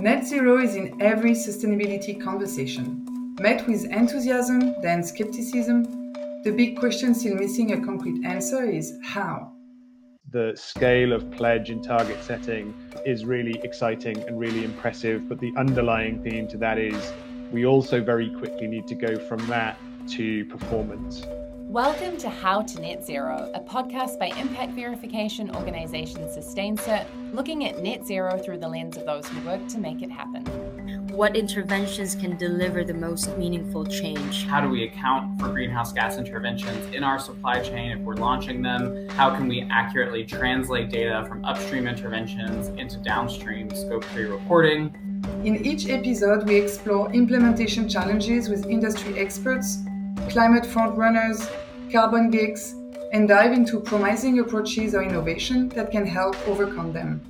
Net zero is in every sustainability conversation. Met with enthusiasm, then skepticism, the big question still missing a concrete answer is how? The scale of pledge and target setting is really exciting and really impressive, but the underlying theme to that is we also very quickly need to go from that to performance. Welcome to How to Net Zero, a podcast by impact verification organisation SustainCert, looking at net zero through the lens of those who work to make it happen. What interventions can deliver the most meaningful change? How do we account for greenhouse gas interventions in our supply chain if we're launching them? How can we accurately translate data from upstream interventions into downstream scope 3 reporting? In each episode, we explore implementation challenges with industry experts climate frontrunners, carbon geeks, and dive into promising approaches or innovation that can help overcome them.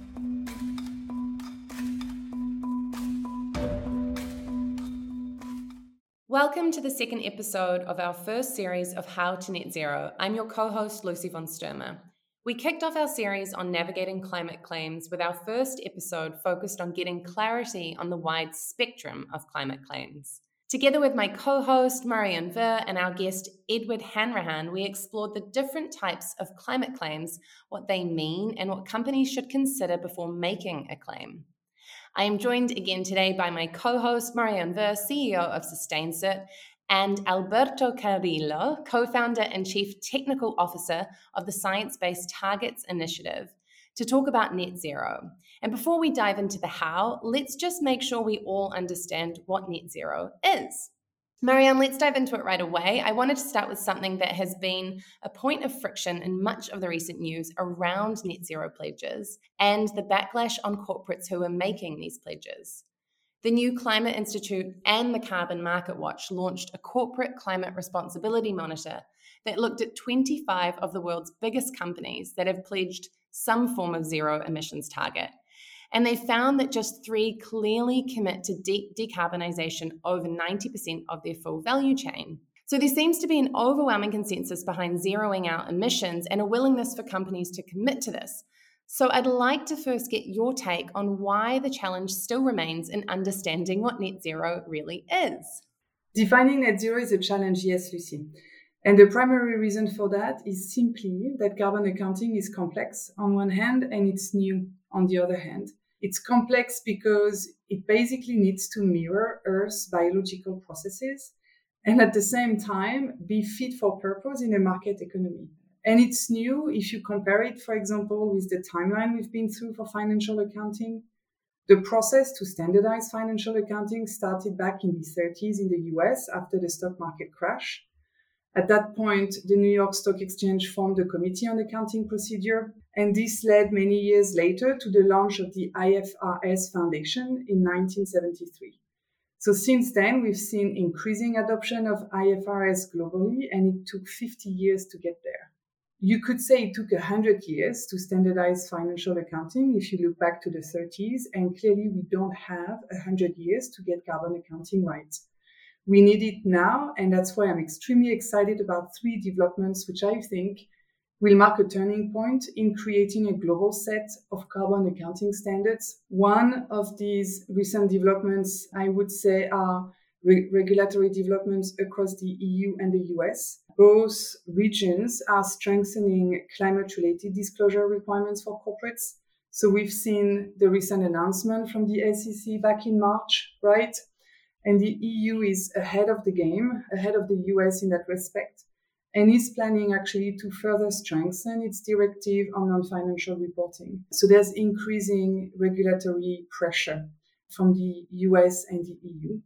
Welcome to the second episode of our first series of How to Net Zero. I'm your co host, Lucy von Sturmer. We kicked off our series on navigating climate claims with our first episode focused on getting clarity on the wide spectrum of climate claims. Together with my co host, Marion Verles, and our guest, Edward Hanrahan, we explored the different types of climate claims, what they mean, and what companies should consider before making a claim. I am joined again today by my co host, Marion Verles, CEO of SustainCert, and Alberto Carrillo, co founder and chief technical officer of the Science Based Targets Initiative to talk about net zero. And before we dive into the how, let's just make sure we all understand what net zero is. Marion, let's dive into it right away. I wanted to start with something that has been a point of friction in much of the recent news around net zero pledges and the backlash on corporates who are making these pledges. The New Climate Institute and the Carbon Market Watch launched a corporate climate responsibility monitor that looked at 25 of the world's biggest companies that have pledged some form of zero emissions target. And they found that just three clearly commit to de- decarbonisation over 90% of their full value chain. So there seems to be an overwhelming consensus behind zeroing out emissions and a willingness for companies to commit to this. So I'd like to first get your take on why the challenge still remains in understanding what net zero really is. Defining net zero is a challenge, yes, Lucy. And the primary reason for that is simply that carbon accounting is complex on one hand and it's new on the other hand. It's complex because it basically needs to mirror Earth's biological processes and at the same time be fit for purpose in a market economy. And it's new if you compare it, for example, with the timeline we've been through for financial accounting. The process to standardize financial accounting started back in the 30s in the US after the stock market crash. At that point, the New York Stock Exchange formed a committee on accounting procedure, and this led many years later to the launch of the IFRS Foundation in 1973. So since then, we've seen increasing adoption of IFRS globally, and it took 50 years to get there. You could say it took 100 years to standardize financial accounting if you look back to the 30s, and clearly we don't have 100 years to get carbon accounting right. We need it now, and that's why I'm extremely excited about three developments which I think will mark a turning point in creating a global set of carbon accounting standards. One of these recent developments, I would say, are re- regulatory developments across the EU and the US. Both regions are strengthening climate related disclosure requirements for corporates. So we've seen the recent announcement from the SEC back in March, right? And the EU is ahead of the game, ahead of the US in that respect, and is planning actually to further strengthen its directive on non financial reporting. So there's increasing regulatory pressure from the US and the EU.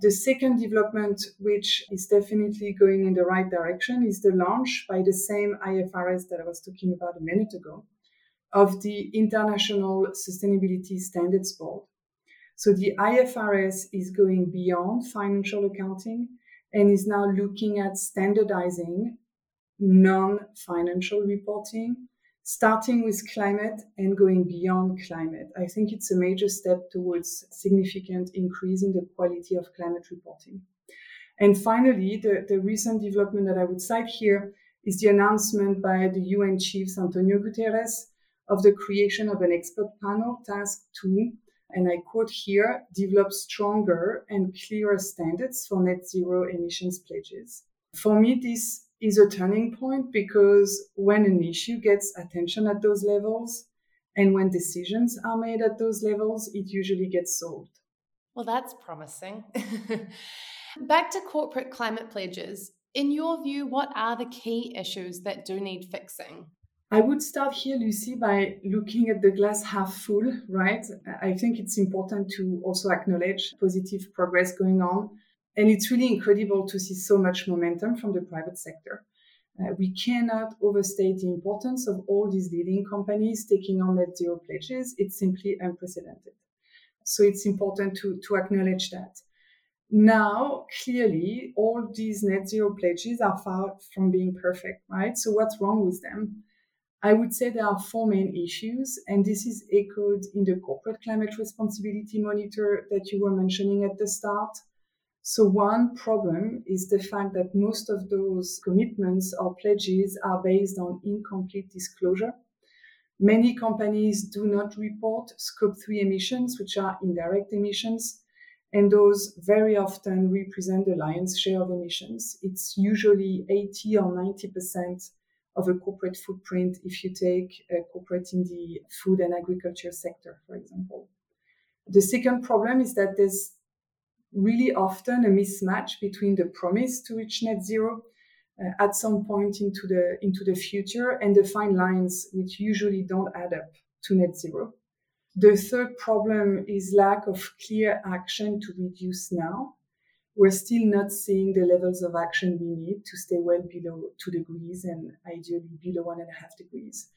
The second development, which is definitely going in the right direction, is the launch by the same IFRS that I was talking about a minute ago of the International Sustainability Standards Board. So the IFRS is going beyond financial accounting and is now looking at standardizing non-financial reporting, starting with climate and going beyond climate. I think it's a major step towards significant increase in the quality of climate reporting. And finally, the, the recent development that I would cite here is the announcement by the UN chiefs Antonio Guterres of the creation of an expert panel tasked to and I quote here, develop stronger and clearer standards for net zero emissions pledges. For me, this is a turning point because when an issue gets attention at those levels and when decisions are made at those levels, it usually gets solved. Well, that's promising. Back to corporate climate pledges. In your view, what are the key issues that do need fixing? I would start here, Lucy, by looking at the glass half full, right? I think it's important to also acknowledge positive progress going on. And it's really incredible to see so much momentum from the private sector. Uh, we cannot overstate the importance of all these leading companies taking on net zero pledges. It's simply unprecedented. So it's important to, to acknowledge that. Now, clearly, all these net zero pledges are far from being perfect, right? So what's wrong with them? I would say there are four main issues, and this is echoed in the corporate climate responsibility monitor that you were mentioning at the start. So one problem is the fact that most of those commitments or pledges are based on incomplete disclosure. Many companies do not report scope three emissions, which are indirect emissions, and those very often represent the lion's share of emissions. It's usually 80 or 90 percent of a corporate footprint if you take a corporate in the food and agriculture sector, for example. The second problem is that there's really often a mismatch between the promise to reach net zero uh, at some point into the into the future and the fine lines which usually don't add up to net zero. The third problem is lack of clear action to reduce now we're still not seeing the levels of action we need to stay well below two degrees and ideally below one and a half degrees.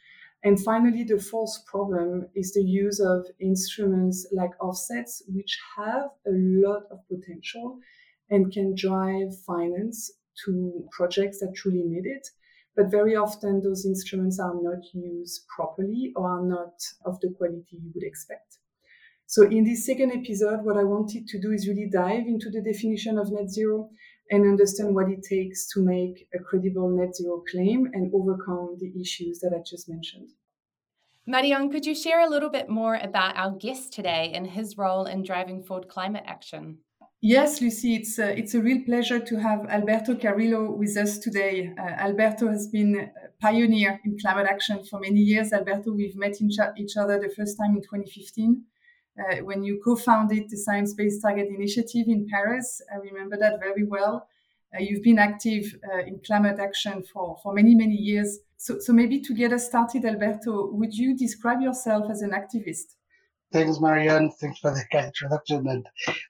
And finally, the fourth problem is the use of instruments like offsets, which have a lot of potential and can drive finance to projects that truly need it. But very often, those instruments are not used properly or are not of the quality you would expect. So in this second episode, what I wanted to do is really dive into the definition of net zero and understand what it takes to make a credible net zero claim and overcome the issues that I just mentioned. Marion, could you share a little bit more about our guest today and his role in driving forward climate action? Yes, Lucy, it's a, it's a real pleasure to have Alberto Carrillo with us today. Uh, Alberto has been a pioneer in climate action for many years. Alberto, we've met each other the first time in 2015 uh, when you co-founded the Science Based Target Initiative in Paris. I remember that very well. Uh, you've been active uh, in climate action for, for many, many years. So, so maybe to get us started, Alberto, would you describe yourself as an activist? Thanks, Marion. Thanks for the introduction. And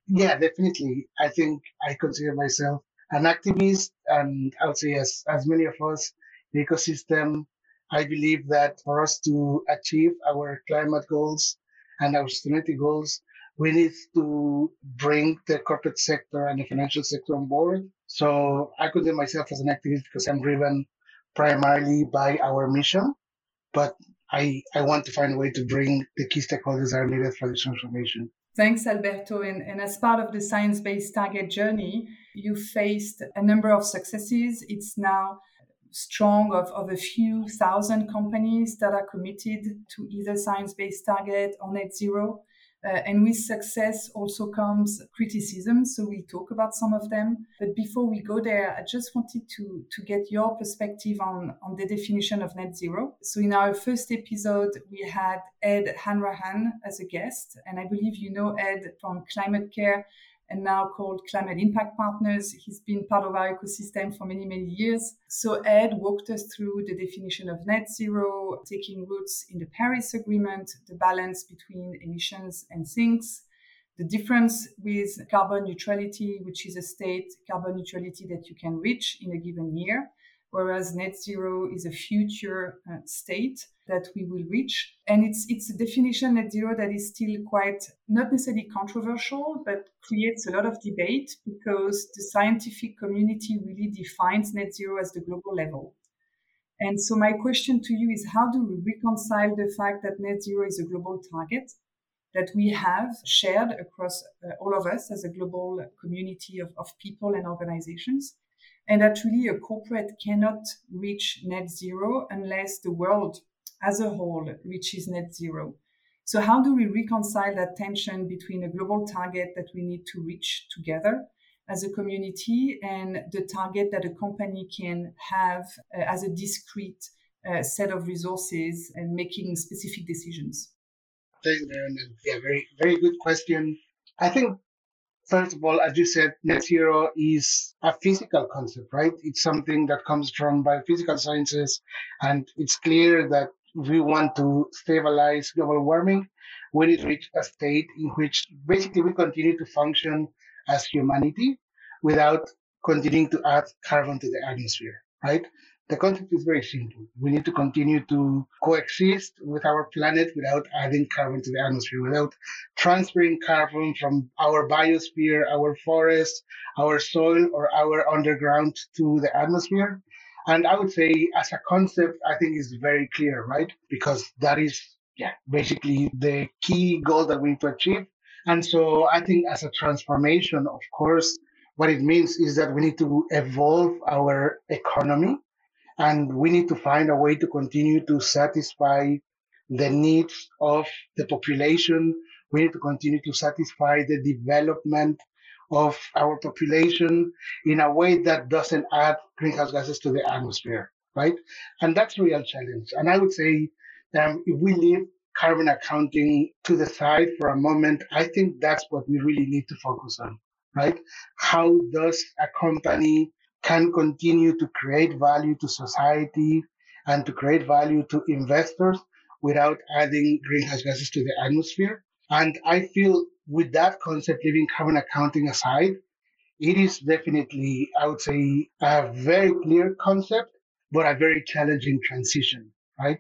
yeah, definitely. I think I consider myself an activist. And I would say, as, as many of us, the ecosystem, I believe that for us to achieve our climate goals, and our sustainability goals, we need to bring the corporate sector and the financial sector on board. So I consider myself as an activist because I'm driven primarily by our mission, but I, I want to find a way to bring the key stakeholders that are needed for this transformation. Thanks, Alberto. And, and as part of the science based target journey, you faced a number of successes. It's now strong of, of a few thousand companies that are committed to either science-based target or net zero. Uh, and with success also comes criticism. So we talk about some of them. But before we go there, I just wanted to, to get your perspective on, on the definition of net zero. So in our first episode, we had Ed Hanrahan as a guest. And I believe you know Ed from Climate Care and now called Climate Impact Partners. He's been part of our ecosystem for many, many years. So Ed walked us through the definition of net zero, taking roots in the Paris Agreement, the balance between emissions and sinks, the difference with carbon neutrality, which is a state carbon neutrality that you can reach in a given year, whereas net zero is a future uh, state that we will reach. And it's, it's a definition net zero that is still quite not necessarily controversial, but creates a lot of debate because the scientific community really defines net zero as the global level. And so my question to you is how do we reconcile the fact that net zero is a global target that we have shared across uh, all of us as a global community of, of people and organizations? And that really a corporate cannot reach net zero unless the world as a whole reaches net zero. So how do we reconcile that tension between a global target that we need to reach together as a community and the target that a company can have uh, as a discrete uh, set of resources and making specific decisions? Thank you, Yeah, very, very good question. I think, first of all, as you said, net zero is a physical concept, right? It's something that comes from biophysical sciences, and it's clear that we want to stabilize global warming, we need to reach a state in which basically we continue to function as humanity without continuing to add carbon to the atmosphere, right? The concept is very simple. We need to continue to coexist with our planet without adding carbon to the atmosphere, without transferring carbon from our biosphere, our forests, our soil, or our underground to the atmosphere. And I would say, as a concept, I think is very clear, right? Because that is, yeah, basically the key goal that we need to achieve. And so I think as a transformation, of course, what it means is that we need to evolve our economy and we need to find a way to continue to satisfy the needs of the population. We need to continue to satisfy the development of our population in a way that doesn't add greenhouse gases to the atmosphere, right? And that's a real challenge. And I would say um, if we leave carbon accounting to the side for a moment, I think that's what we really need to focus on, right? How does a company can continue to create value to society and to create value to investors without adding greenhouse gases to the atmosphere. And I feel with that concept, leaving carbon accounting aside, it is definitely, I would say, a very clear concept, but a very challenging transition, right?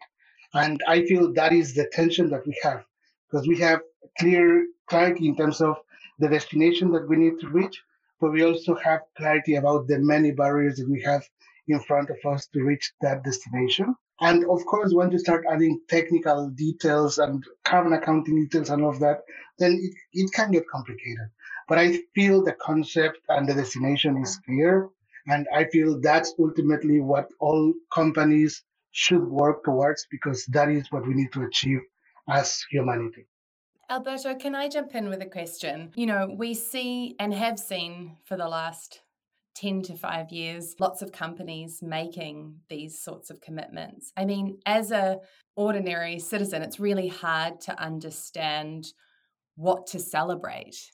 And I feel that is the tension that we have because we have clear clarity in terms of the destination that we need to reach, but we also have clarity about the many barriers that we have in front of us to reach that destination. And of course, when you start adding technical details and carbon accounting details and all of that, then it, it can get complicated. But I feel the concept and the destination is clear. And I feel that's ultimately what all companies should work towards because that is what we need to achieve as humanity. Alberto, can I jump in with a question? You know, we see and have seen for the last 10 to 5 years lots of companies making these sorts of commitments. I mean, as a ordinary citizen, it's really hard to understand what to celebrate.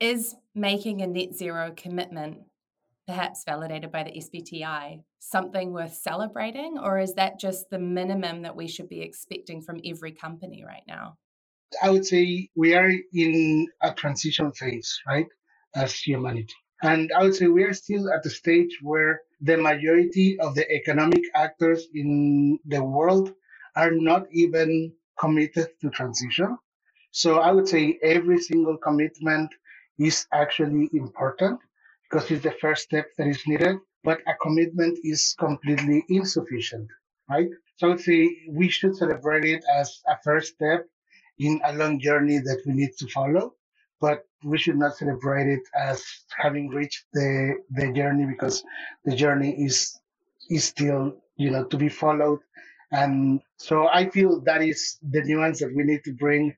Is making a net zero commitment perhaps validated by the SBTI something worth celebrating or is that just the minimum that we should be expecting from every company right now? I would say we are in a transition phase, right, as humanity. And I would say we are still at the stage where the majority of the economic actors in the world are not even committed to transition. So I would say every single commitment is actually important because it's the first step that is needed, but a commitment is completely insufficient, right? So I would say we should celebrate it as a first step in a long journey that we need to follow. But we should not celebrate it as having reached the the journey because the journey is is still you know to be followed. And so I feel that is the nuance that we need to bring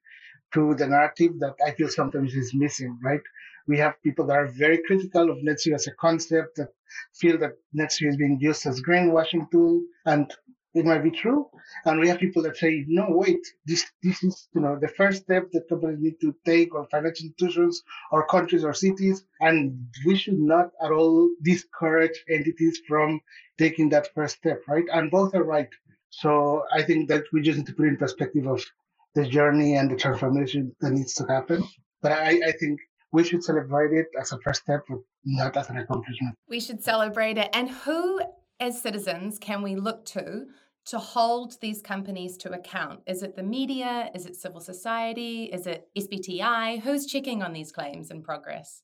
to the narrative that I feel sometimes is missing, right? We have people that are very critical of net zero as a concept that feel that net zero is being used as greenwashing tool. And it might be true. And we have people that say, no, wait, this, this is, you know, the first step that companies need to take or financial institutions or countries or cities. And we should not at all discourage entities from taking that first step, right? And both are right. So I think that we just need to put in perspective of the journey and the transformation that needs to happen. But I, I think we should celebrate it as a first step, but not as an accomplishment. We should celebrate it. And who, as citizens, can we look to to hold these companies to account? Is it the media? Is it civil society? Is it SBTI? Who's checking on these claims and progress?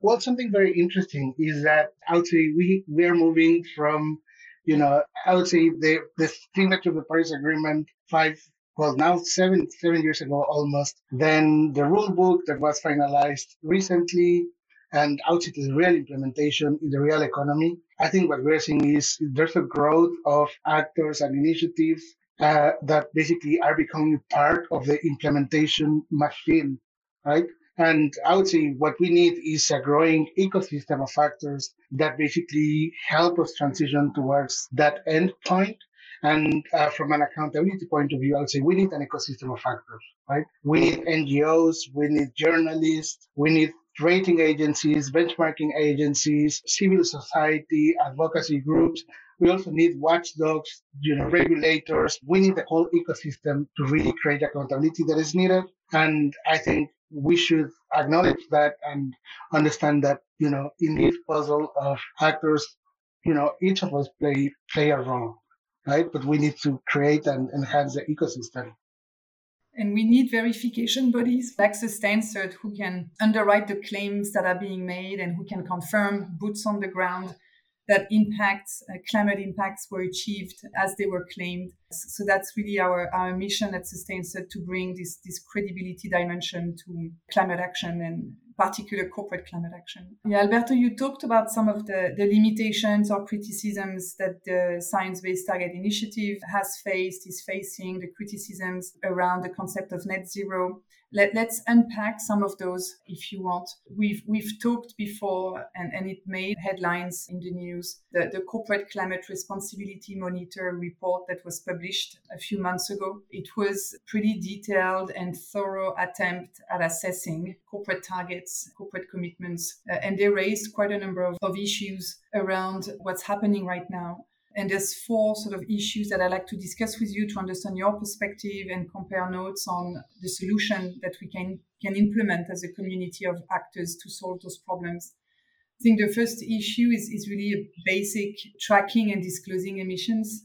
Well, something very interesting is that I would say we, we are moving from, you know, I would say the, the signature of the Paris Agreement five, well, now seven, seven years ago almost, then the rule book that was finalized recently, and out to the real implementation in the real economy. I think what we're seeing is there's a growth of actors and initiatives uh, that basically are becoming part of the implementation machine, right? And I would say what we need is a growing ecosystem of factors that basically help us transition towards that end point. And uh, from an accountability point of view, I would say we need an ecosystem of factors, right? We need NGOs, we need journalists, we need rating agencies, benchmarking agencies, civil society, advocacy groups. We also need watchdogs, you know, regulators. We need the whole ecosystem to really create accountability that is needed. And I think we should acknowledge that and understand that, you know, in this puzzle of actors, you know, each of us play play a role, right? But we need to create and enhance the ecosystem. And we need verification bodies. Like SustainCert who can underwrite the claims that are being made and who can confirm boots on the ground that impacts, uh, climate impacts were achieved as they were claimed. So that's really our, our mission at SustainCert to bring this, this credibility dimension to climate action and particular corporate climate action. Yeah, Alberto, you talked about some of the, the limitations or criticisms that the Science Based Target Initiative has faced, is facing, the criticisms around the concept of net zero. Let, us unpack some of those if you want. We've we've talked before, and, and it made headlines in the news. The, the Corporate Climate Responsibility Monitor report that was published a few months ago. It was pretty detailed and thorough attempt at assessing corporate targets, corporate commitments, uh, and they raised quite a number of, of issues around what's happening right now and there's four sort of issues that I'd like to discuss with you to understand your perspective and compare notes on the solution that we can, can implement as a community of actors to solve those problems. I think the first issue is, is really a basic tracking and disclosing emissions.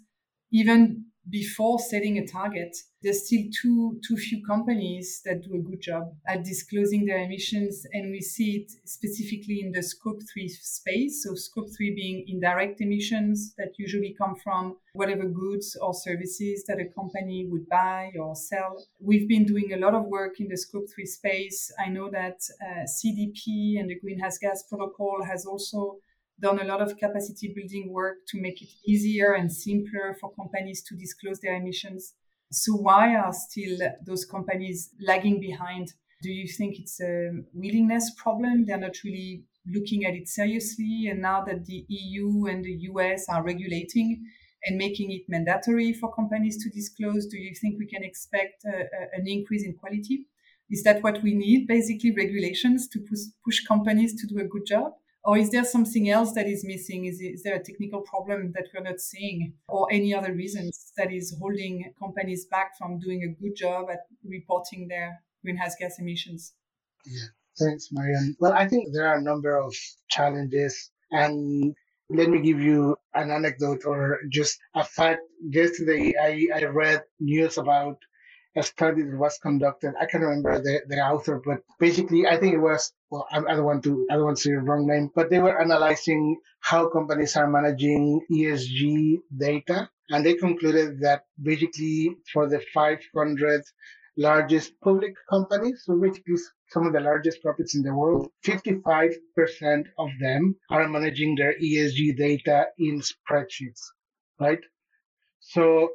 Even before setting a target, there's still too too few companies that do a good job at disclosing their emissions, and we see it specifically in the scope three space. So scope three being indirect emissions that usually come from whatever goods or services that a company would buy or sell. We've been doing a lot of work in the scope three space. I know that uh, CDP and the Greenhouse Gas Protocol has also done a lot of capacity building work to make it easier and simpler for companies to disclose their emissions. So why are still those companies lagging behind? Do you think it's a willingness problem? They're not really looking at it seriously. And now that the EU and the US are regulating and making it mandatory for companies to disclose, do you think we can expect a, a, an increase in quality? Is that what we need? Basically, regulations to push, push companies to do a good job? Or is there something else that is missing? Is, is there a technical problem that we're not seeing, or any other reasons that is holding companies back from doing a good job at reporting their greenhouse gas emissions? Yeah, thanks, Marion. Well, I think there are a number of challenges, and let me give you an anecdote or just a fact. Yesterday, I, I read news about a study that was conducted. I can't remember the, the author, but basically, I think it was, well, I, don't want to, I don't want to say the wrong name, but they were analyzing how companies are managing ESG data. And they concluded that basically for the 500 largest public companies, so basically some of the largest profits in the world, 55% of them are managing their ESG data in spreadsheets, right? So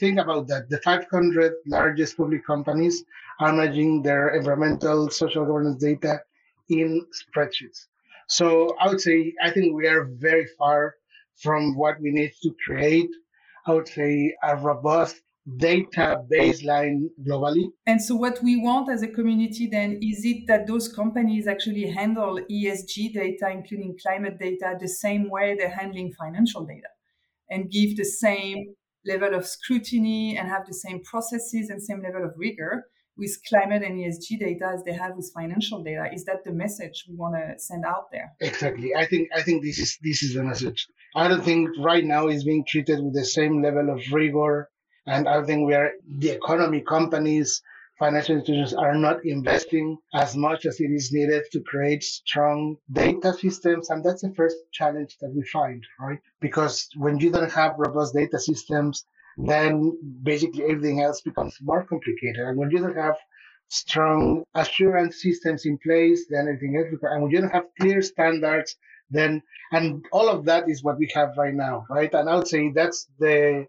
think about that. The 500 largest public companies are managing their environmental, social governance data in spreadsheets. So I would say, I think we are very far from what we need to create. I would say a robust data baseline globally. And so, what we want as a community then is it that those companies actually handle ESG data, including climate data, the same way they're handling financial data and give the same level of scrutiny and have the same processes and same level of rigor with climate and ESG data as they have with financial data. Is that the message we want to send out there? Exactly. I think I think this is this is the message. I don't think right now is being treated with the same level of rigor, and I think we are the economy companies financial institutions are not investing as much as it is needed to create strong data systems. And that's the first challenge that we find, right? Because when you don't have robust data systems, then basically everything else becomes more complicated. And when you don't have strong assurance systems in place, then everything else, becomes, and when you don't have clear standards, then, and all of that is what we have right now, right? And I would say that's the,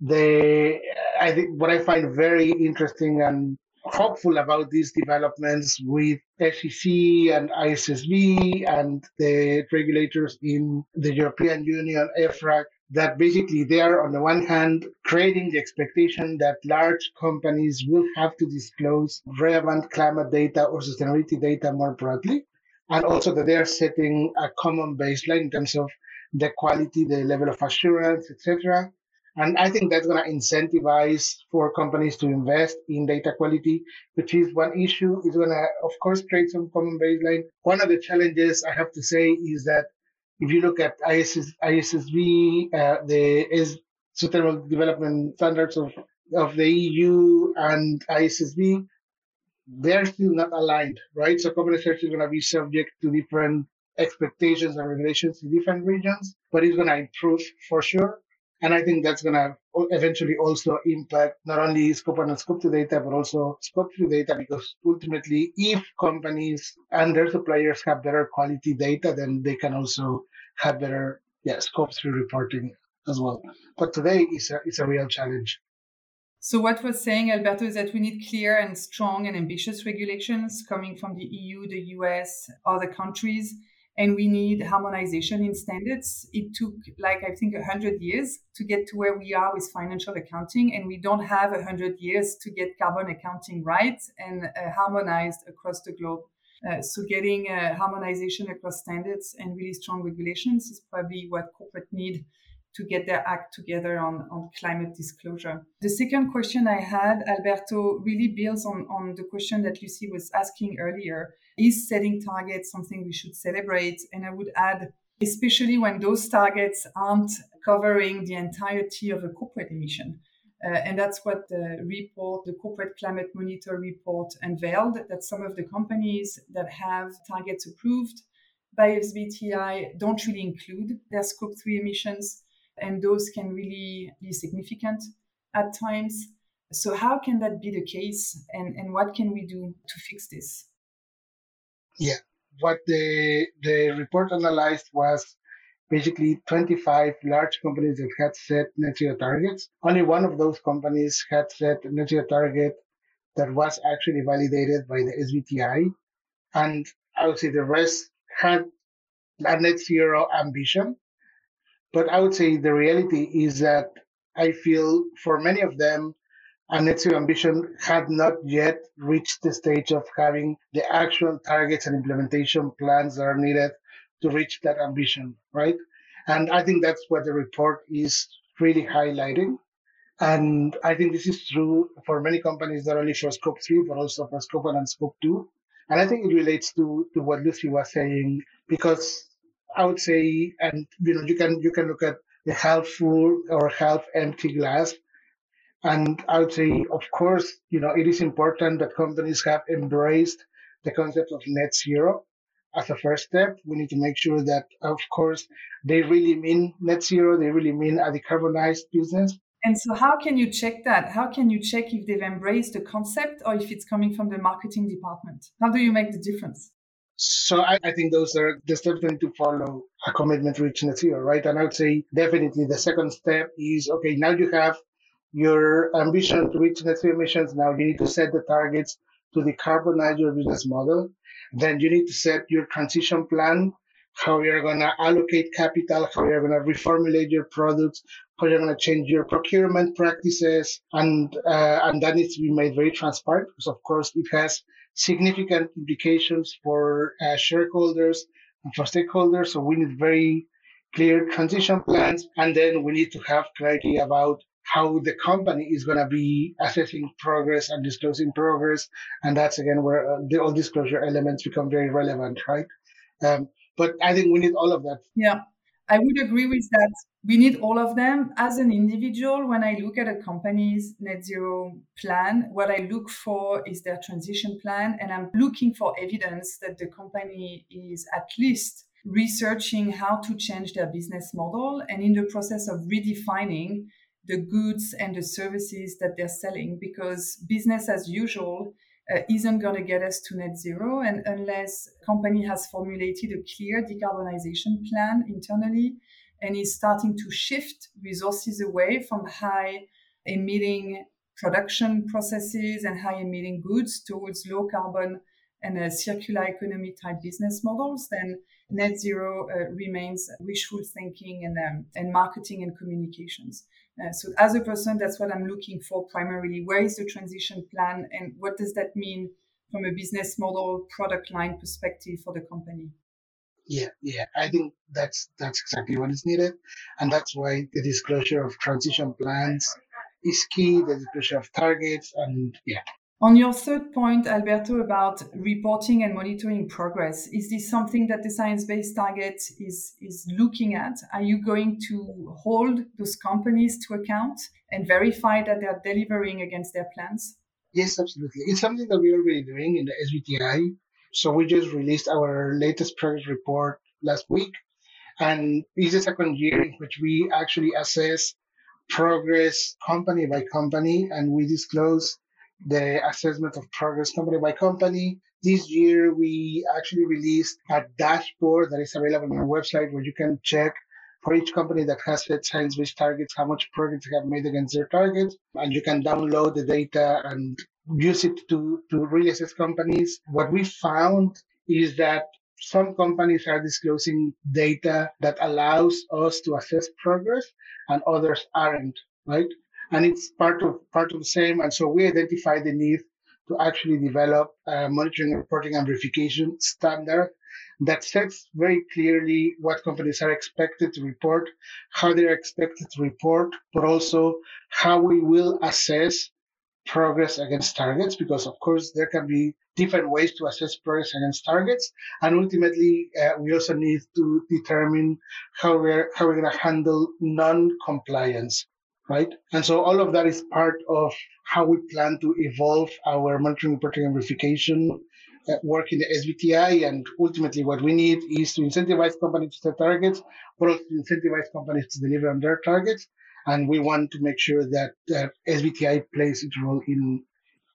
the I think what I find very interesting and hopeful about these developments with SEC and ISSB and the regulators in the European Union, EFRAG, that basically they are on the one hand creating the expectation that large companies will have to disclose relevant climate data or sustainability data more broadly and also that they are setting a common baseline in terms of the quality the level of assurance etc and i think that's going to incentivize for companies to invest in data quality which is one issue. Is going to of course create some common baseline. One of the challenges i have to say is that if you look at ISS, ISSB, uh, the Sustainable Development Standards of, of the EU and ISSB, they're still not aligned, right? So carbon research is going to be subject to different expectations and regulations in different regions, but it's going to improve for sure. And I think that's going to eventually also impact not only scope and scope two data, but also scope three data, because ultimately, if companies and their suppliers have better quality data, then they can also have better, yeah, scope three reporting as well. But today is a, it's a real challenge. So what was saying, Alberto, is that we need clear and strong and ambitious regulations coming from the EU, the US, other countries, and we need harmonization in standards. It took like I think a hundred years to get to where we are with financial accounting, and we don't have a hundred years to get carbon accounting right and uh, harmonized across the globe. Uh, so getting uh, harmonization across standards and really strong regulations is probably what corporate need to get their act together on, on climate disclosure. The second question I had, Alberto, really builds on, on the question that Lucy was asking earlier. Is setting targets something we should celebrate? And I would add, especially when those targets aren't covering the entirety of a corporate emission. Uh, and that's what the report, the Corporate Climate Monitor report, unveiled that some of the companies that have targets approved by SBTi don't really include their scope 3 emissions, and those can really be significant at times. So, how can that be the case, and, and what can we do to fix this? Yeah, what the, the report analyzed was basically 25 large companies that had set net zero targets. Only one of those companies had set a net zero target that was actually validated by the SBTi. And I would say the rest had a net zero ambition. But I would say the reality is that I feel for many of them, a net zero ambition had not yet reached the stage of having the actual targets and implementation plans that are needed to reach that ambition, right? And I think that's what the report is really highlighting. And I think this is true for many companies, not only for scope three, but also for scope one and scope two. And I think it relates to, to what Lucy was saying, because I would say, and you know, you can you can look at the half full or half empty glass. And I would say, of course, you know, it is important that companies have embraced the concept of net zero as a first step. We need to make sure that, of course, they really mean net zero, they really mean a decarbonized business. And so, how can you check that? How can you check if they've embraced the concept or if it's coming from the marketing department? How do you make the difference? So, I, I think those are the steps we need to follow a commitment to reach net zero, right? And I would say definitely the second step is okay, now you have your ambition to reach net zero emissions. Now you need to set the targets to decarbonize your business model. Then you need to set your transition plan, how you're going to allocate capital, how you're going to reformulate your products, how you're going to change your procurement practices. And, uh, and that needs to be made very transparent because, of course, it has significant implications for uh, shareholders and for stakeholders. So we need very clear transition plans. And then we need to have clarity about how the company is going to be assessing progress and disclosing progress. And that's again where uh, the all disclosure elements become very relevant, right? Um, but I think we need all of that. Yeah, I would agree with that. We need all of them. As an individual, when I look at a company's net zero plan, what I look for is their transition plan. And I'm looking for evidence that the company is at least researching how to change their business model and in the process of redefining the goods and the services that they're selling because business as usual uh, isn't going to get us to net zero and unless company has formulated a clear decarbonization plan internally and is starting to shift resources away from high emitting production processes and high emitting goods towards low carbon and circular economy type business models, then net zero uh, remains wishful thinking and, um, and marketing and communications. Uh, so as a person, that's what I'm looking for primarily. Where is the transition plan and what does that mean from a business model product line perspective for the company? Yeah, yeah. I think that's that's exactly what is needed. And that's why the disclosure of transition plans is key, the disclosure of targets and yeah, on your third point, Alberto, about reporting and monitoring progress, is this something that the science-based target is, is looking at? Are you going to hold those companies to account and verify that they're delivering against their plans? Yes, absolutely. It's something that we're already doing in the SBTI. So we just released our latest progress report last week. And it's the second year in which we actually assess progress company by company and we disclose the assessment of progress company by company. This year, we actually released a dashboard that is available on our website where you can check for each company that has set science-based targets, how much progress they have made against their targets. And you can download the data and use it to, to really assess companies. What we found is that some companies are disclosing data that allows us to assess progress and others aren't, right? And it's part of part of the same. And so we identify the need to actually develop a monitoring, reporting, and verification standard that sets very clearly what companies are expected to report, how they're expected to report, but also how we will assess progress against targets, because of course there can be different ways to assess progress against targets, and ultimately uh, we also need to determine how we're how we're going to handle non-compliance right? And so all of that is part of how we plan to evolve our monitoring, reporting, and verification uh, work in the SBTI. And ultimately, what we need is to incentivize companies to set targets, but also to incentivize companies to deliver on their targets. And we want to make sure that uh, SBTI plays its role in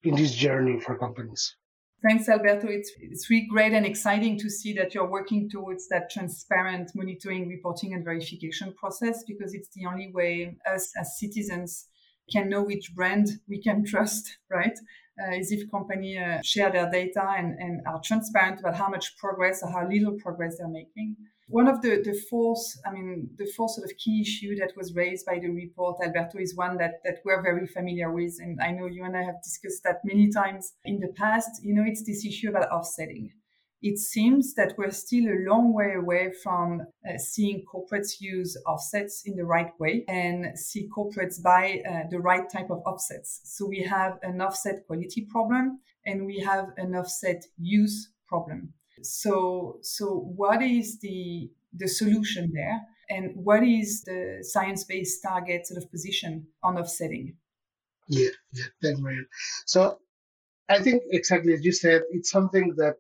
in this journey for companies. Thanks, Alberto. It's, it's really great and exciting to see that you're working towards that transparent monitoring, reporting, and verification process because it's the only way us as citizens can know which brand we can trust, right? Uh, is if company uh, share their data and, and are transparent about how much progress or how little progress they're making. One of the, the fourth, I mean, the fourth sort of key issue that was raised by the report, Alberto, is one that, that we're very familiar with. And I know you and I have discussed that many times in the past. You know, it's this issue about offsetting. It seems that we're still a long way away from uh, seeing corporates use offsets in the right way and see corporates buy uh, the right type of offsets. So we have an offset quality problem and we have an offset use problem. So, so what is the the solution there, and what is the science-based target sort of position on offsetting? Yeah, yeah, thanks, Marion. So, I think exactly as you said, it's something that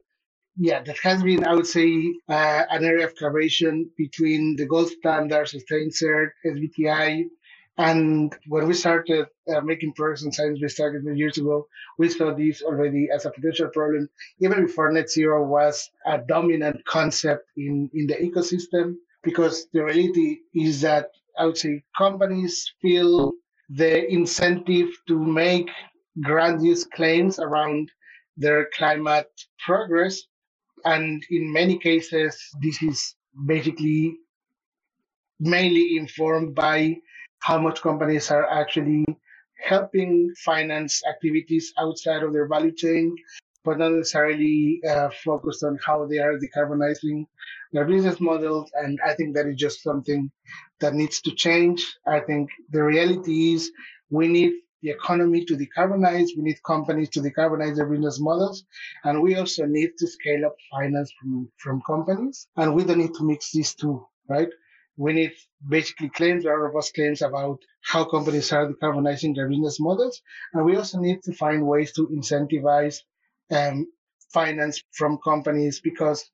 yeah, that has been, I would say, uh, an area of collaboration between the gold standards, SustainCert, SBTI, and when we started uh, making progress in science-based targets many years ago, we saw this already as a potential problem, even before net zero was a dominant concept in, in the ecosystem, because the reality is that I would say companies feel the incentive to make grandiose claims around their climate progress. And in many cases, this is basically mainly informed by how much companies are actually helping finance activities outside of their value chain, but not necessarily uh, focused on how they are decarbonizing their business models. And I think that is just something that needs to change. I think the reality is we need the economy to decarbonize. We need companies to decarbonize their business models. And we also need to scale up finance from, from companies. And we don't need to mix these two, right? We need basically claims, or robust claims about how companies are decarbonizing their business models. And we also need to find ways to incentivize um, finance from companies because,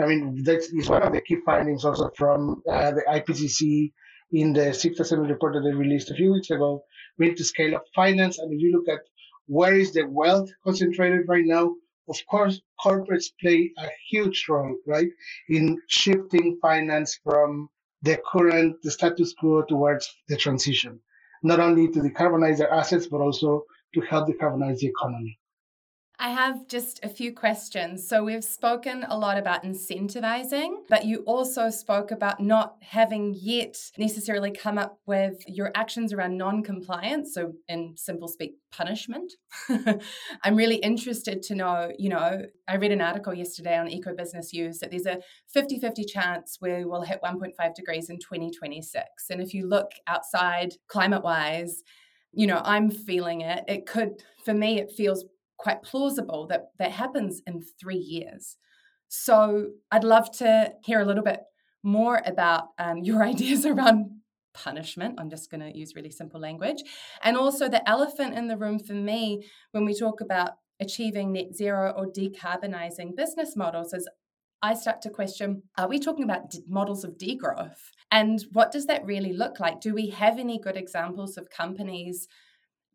I mean, that is one of the key findings also from uh, the IPCC in the sixth assessment report that they released a few weeks ago. We need to scale up finance. And if you look at where is the wealth concentrated right now, of course, corporates play a huge role, right, in shifting finance from the current the status quo towards the transition, not only to decarbonize their assets, but also to help decarbonize the economy. I have just a few questions. So, we've spoken a lot about incentivizing, but you also spoke about not having yet necessarily come up with your actions around non compliance. So, in simple speak, punishment. I'm really interested to know, you know, I read an article yesterday on Eco Business Use that there's a 50 50 chance we will hit 1.5 degrees in 2026. And if you look outside climate wise, you know, I'm feeling it. It could, for me, it feels quite plausible that that happens in three years. So I'd love to hear a little bit more about um, your ideas around punishment. I'm just going to use really simple language. And also, the elephant in the room for me when we talk about achieving net zero or decarbonizing business models is I start to question are we talking about d- models of degrowth? And what does that really look like? Do we have any good examples of companies?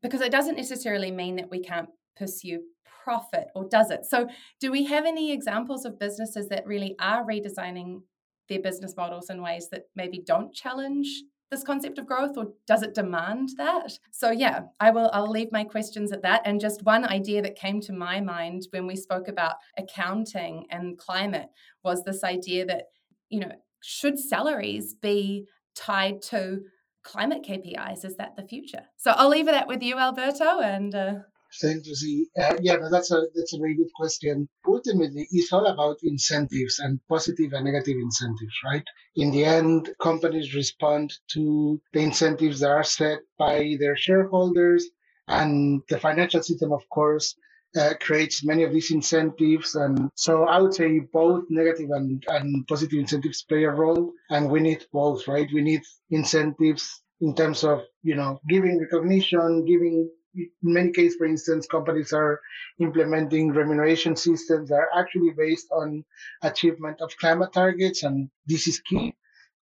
Because it doesn't necessarily mean that we can't pursue profit or does it? So, do we have any examples of businesses that really are redesigning their business models in ways that maybe don't challenge this concept of growth or does it demand that? So yeah i will i'll leave my questions at that. And just one idea that came to my mind when we spoke about accounting and climate was this idea that you know should salaries be tied to climate kpis is? That the future? So i'll leave it with you alberto and uh, Thank you. Uh, yeah, that's a that's a very good question. Ultimately, it's all about incentives and positive and negative incentives, right? In the end, companies respond to the incentives that are set by their shareholders, and the financial system, of course, uh, creates many of these incentives. And so I would say both negative and, and positive incentives play a role. And we need both, right? We need incentives in terms of, you know, giving recognition, giving in many cases, for instance, companies are implementing remuneration systems that are actually based on achievement of climate targets, and this is key.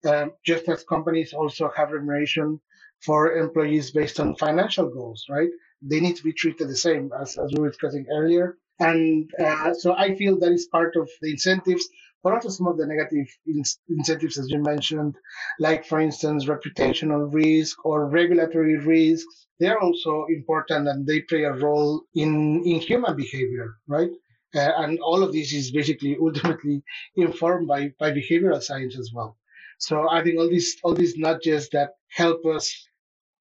Um, just as companies also have remuneration for employees based on financial goals, right? They need to be treated the same as, as we were discussing earlier. And uh, so I feel that is part of the incentives but also some of the negative in- incentives, as you mentioned, like, for instance, reputational risk or regulatory risks. They're also important and they play a role in, in human behavior, right? Uh, and all of this is basically ultimately informed by, by behavioral science as well. So I think all these all these nudges that help us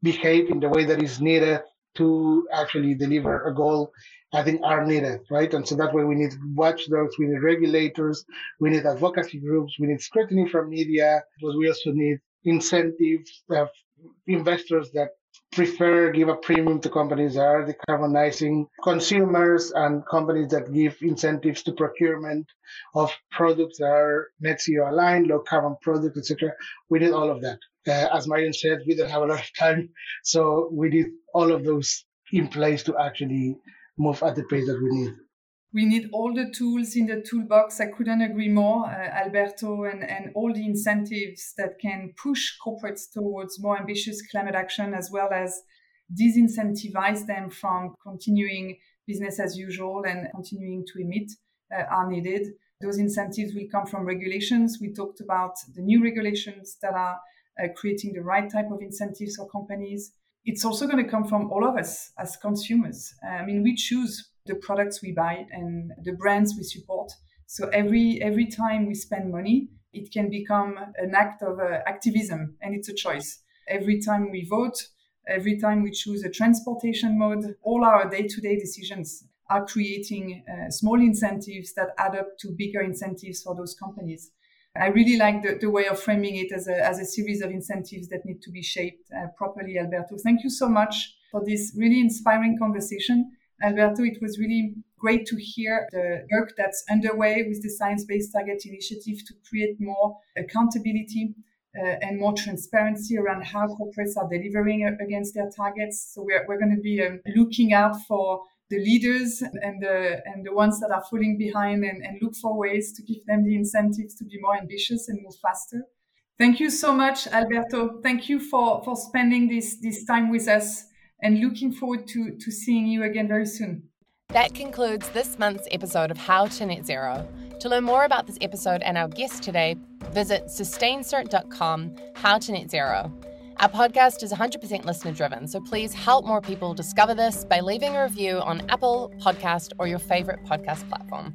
behave in the way that is needed to actually deliver a goal I think are needed, right? And so that way we need watchdogs, we need regulators, we need advocacy groups, we need scrutiny from media, but we also need incentives, investors that prefer give a premium to companies that are decarbonizing consumers and companies that give incentives to procurement of products that are net zero aligned, low carbon products, etc. We did all of that. Uh, as Marion said, we don't have a lot of time, so we did all of those in place to actually move at the pace that we need. We need all the tools in the toolbox. I couldn't agree more, uh, Alberto, and, and all the incentives that can push corporates towards more ambitious climate action as well as disincentivize them from continuing business as usual and continuing to emit uh, are needed. Those incentives will come from regulations. We talked about the new regulations that are uh, creating the right type of incentives for companies it's also going to come from all of us as consumers. I mean, we choose the products we buy and the brands we support. So every every time we spend money, it can become an act of uh, activism, and it's a choice. Every time we vote, every time we choose a transportation mode, all our day-to-day decisions are creating uh, small incentives that add up to bigger incentives for those companies. I really like the, the way of framing it as a, as a series of incentives that need to be shaped uh, properly, Alberto. Thank you so much for this really inspiring conversation. Alberto, it was really great to hear the work that's underway with the Science Based Target Initiative to create more accountability uh, and more transparency around how corporates are delivering against their targets. So we're, we're going to be um, looking out for the leaders and the and the ones that are falling behind and, and look for ways to give them the incentives to be more ambitious and move faster. Thank you so much, Alberto. Thank you for, for spending this, this time with us and looking forward to, to seeing you again very soon. That concludes this month's episode of How to Net Zero. To learn more about this episode and our guest today, visit sustaincert.com, how to net zero. Our podcast is 100% listener driven, so please help more people discover this by leaving a review on Apple Podcast or your favorite podcast platform.